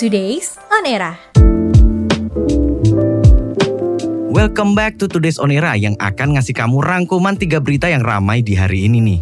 Today's On Era. Welcome back to Today's On Era yang akan ngasih kamu rangkuman tiga berita yang ramai di hari ini nih.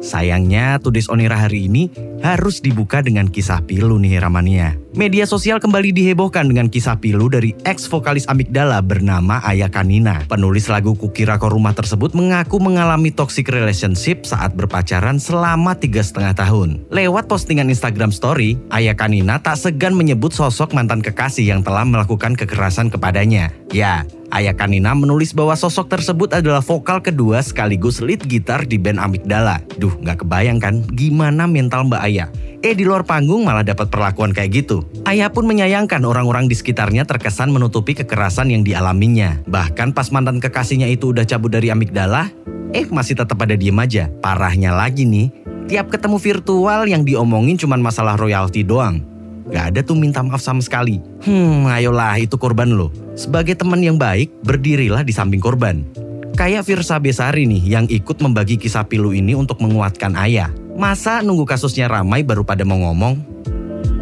Sayangnya Today's On Era hari ini harus dibuka dengan kisah pilu nih Ramania. Media sosial kembali dihebohkan dengan kisah pilu dari ex vokalis Amigdala bernama Aya Kanina. Penulis lagu Kukira Rumah tersebut mengaku mengalami toxic relationship saat berpacaran selama tiga setengah tahun. Lewat postingan Instagram Story, Aya Kanina tak segan menyebut sosok mantan kekasih yang telah melakukan kekerasan kepadanya. Ya, Ayah Kanina menulis bahwa sosok tersebut adalah vokal kedua sekaligus lead gitar di band Amigdala. Duh, nggak kebayang kan gimana mental Mbak Ayah. Eh di luar panggung malah dapat perlakuan kayak gitu. Ayah pun menyayangkan orang-orang di sekitarnya terkesan menutupi kekerasan yang dialaminya. Bahkan pas mantan kekasihnya itu udah cabut dari Amigdala, eh masih tetap ada diem aja. Parahnya lagi nih, tiap ketemu virtual yang diomongin cuma masalah royalti doang. Gak ada tuh minta maaf sama sekali. Hmm, ayolah itu korban lo. Sebagai teman yang baik, berdirilah di samping korban. Kayak Virsa Besari nih yang ikut membagi kisah pilu ini untuk menguatkan Ayah. Masa nunggu kasusnya ramai baru pada mau ngomong?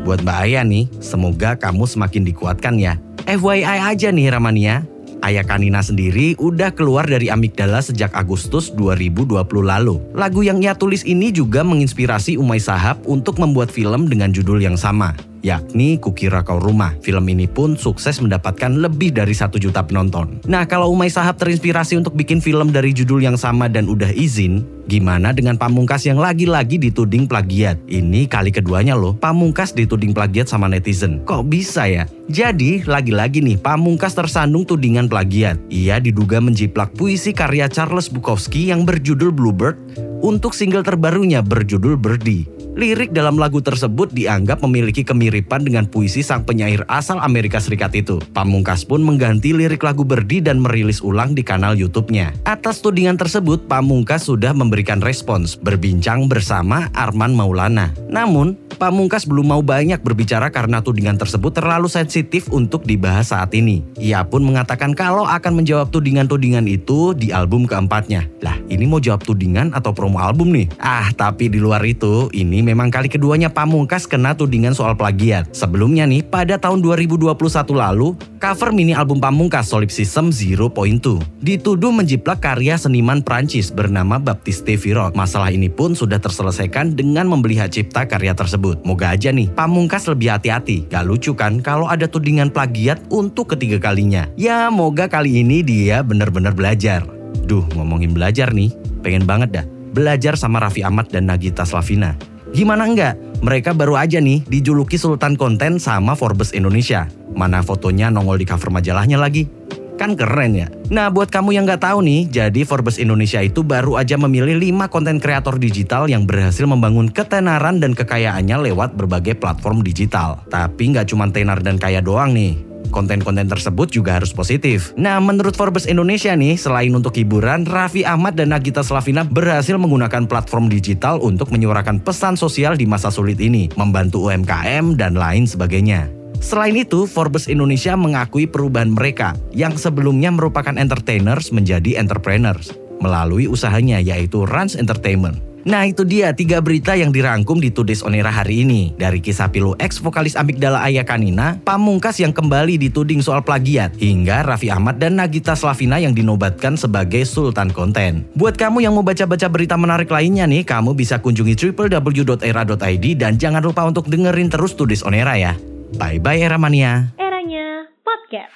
Buat Mbak Ayah nih, semoga kamu semakin dikuatkan ya. FYI aja nih Ramania, Ayah Kanina sendiri udah keluar dari Amigdala sejak Agustus 2020 lalu. Lagu yang ia tulis ini juga menginspirasi Umay Sahab untuk membuat film dengan judul yang sama yakni Kukira Kau Rumah. Film ini pun sukses mendapatkan lebih dari satu juta penonton. Nah, kalau Umay Sahab terinspirasi untuk bikin film dari judul yang sama dan udah izin, gimana dengan Pamungkas yang lagi-lagi dituding plagiat? Ini kali keduanya loh, Pamungkas dituding plagiat sama netizen. Kok bisa ya? Jadi, lagi-lagi nih, Pamungkas tersandung tudingan plagiat. Ia diduga menjiplak puisi karya Charles Bukowski yang berjudul Bluebird untuk single terbarunya berjudul Birdie. Lirik dalam lagu tersebut dianggap memiliki kemiripan dengan puisi sang penyair asal Amerika Serikat itu. Pamungkas pun mengganti lirik lagu Berdi dan merilis ulang di kanal YouTube-nya. Atas tudingan tersebut, Pamungkas sudah memberikan respons, berbincang bersama Arman Maulana. Namun, Pamungkas belum mau banyak berbicara karena tudingan tersebut terlalu sensitif untuk dibahas saat ini. Ia pun mengatakan kalau akan menjawab tudingan-tudingan itu di album keempatnya. Lah, ini mau jawab tudingan atau promo album nih? Ah, tapi di luar itu, ini memang kali keduanya Pamungkas kena tudingan soal plagiat. Sebelumnya nih, pada tahun 2021 lalu, cover mini album Pamungkas Solipsism 0.2 dituduh menjiplak karya seniman Prancis bernama Baptiste Virot. Masalah ini pun sudah terselesaikan dengan membeli hak cipta karya tersebut. Moga aja nih, Pamungkas lebih hati-hati. Gak lucu kan kalau ada tudingan plagiat untuk ketiga kalinya. Ya, moga kali ini dia benar-benar belajar. Duh, ngomongin belajar nih, pengen banget dah belajar sama Raffi Ahmad dan Nagita Slavina. Gimana enggak? Mereka baru aja nih dijuluki Sultan Konten sama Forbes Indonesia. Mana fotonya nongol di cover majalahnya lagi? Kan keren ya? Nah buat kamu yang nggak tahu nih, jadi Forbes Indonesia itu baru aja memilih 5 konten kreator digital yang berhasil membangun ketenaran dan kekayaannya lewat berbagai platform digital. Tapi nggak cuma tenar dan kaya doang nih konten-konten tersebut juga harus positif. Nah, menurut Forbes Indonesia nih, selain untuk hiburan, Raffi Ahmad dan Nagita Slavina berhasil menggunakan platform digital untuk menyuarakan pesan sosial di masa sulit ini, membantu UMKM dan lain sebagainya. Selain itu, Forbes Indonesia mengakui perubahan mereka yang sebelumnya merupakan entertainers menjadi entrepreneurs melalui usahanya yaitu Rans Entertainment. Nah itu dia tiga berita yang dirangkum di Today's Onera hari ini. Dari kisah pilu ex vokalis Amigdala Ayah Kanina, Pamungkas yang kembali dituding soal plagiat, hingga Raffi Ahmad dan Nagita Slavina yang dinobatkan sebagai Sultan Konten. Buat kamu yang mau baca-baca berita menarik lainnya nih, kamu bisa kunjungi www.era.id dan jangan lupa untuk dengerin terus Today's Onera ya. Bye-bye Era Mania. Eranya podcast.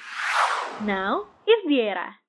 Now is the era.